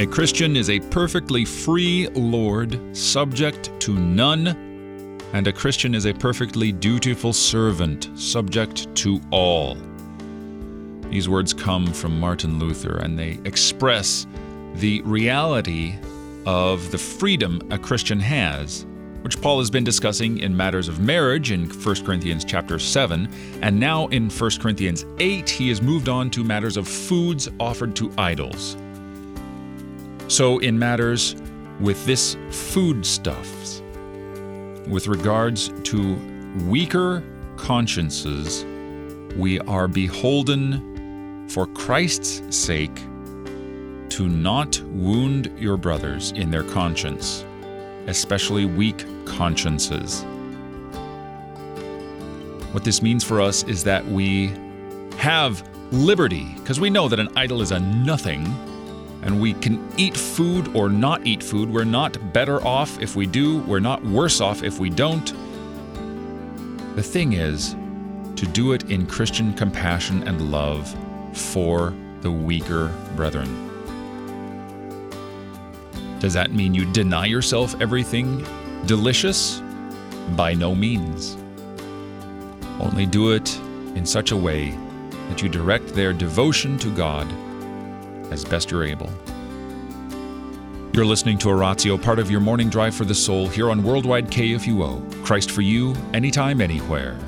A Christian is a perfectly free Lord, subject to none, and a Christian is a perfectly dutiful servant, subject to all. These words come from Martin Luther, and they express the reality of the freedom a Christian has, which Paul has been discussing in matters of marriage in 1 Corinthians chapter 7, and now in 1 Corinthians 8 he has moved on to matters of foods offered to idols. So in matters with this foodstuffs, with regards to weaker consciences, we are beholden for Christ's sake to not wound your brothers in their conscience, especially weak consciences. What this means for us is that we have liberty, because we know that an idol is a nothing, and we can eat food or not eat food. We're not better off if we do, we're not worse off if we don't. The thing is to do it in Christian compassion and love for the weaker brethren. Does that mean you deny yourself everything delicious? By no means. Only do it in such a way that you direct their devotion to God as best you're able. You're listening to Oratio, part of your morning drive for the soul here on Worldwide KFUO. Christ for you, anytime, anywhere.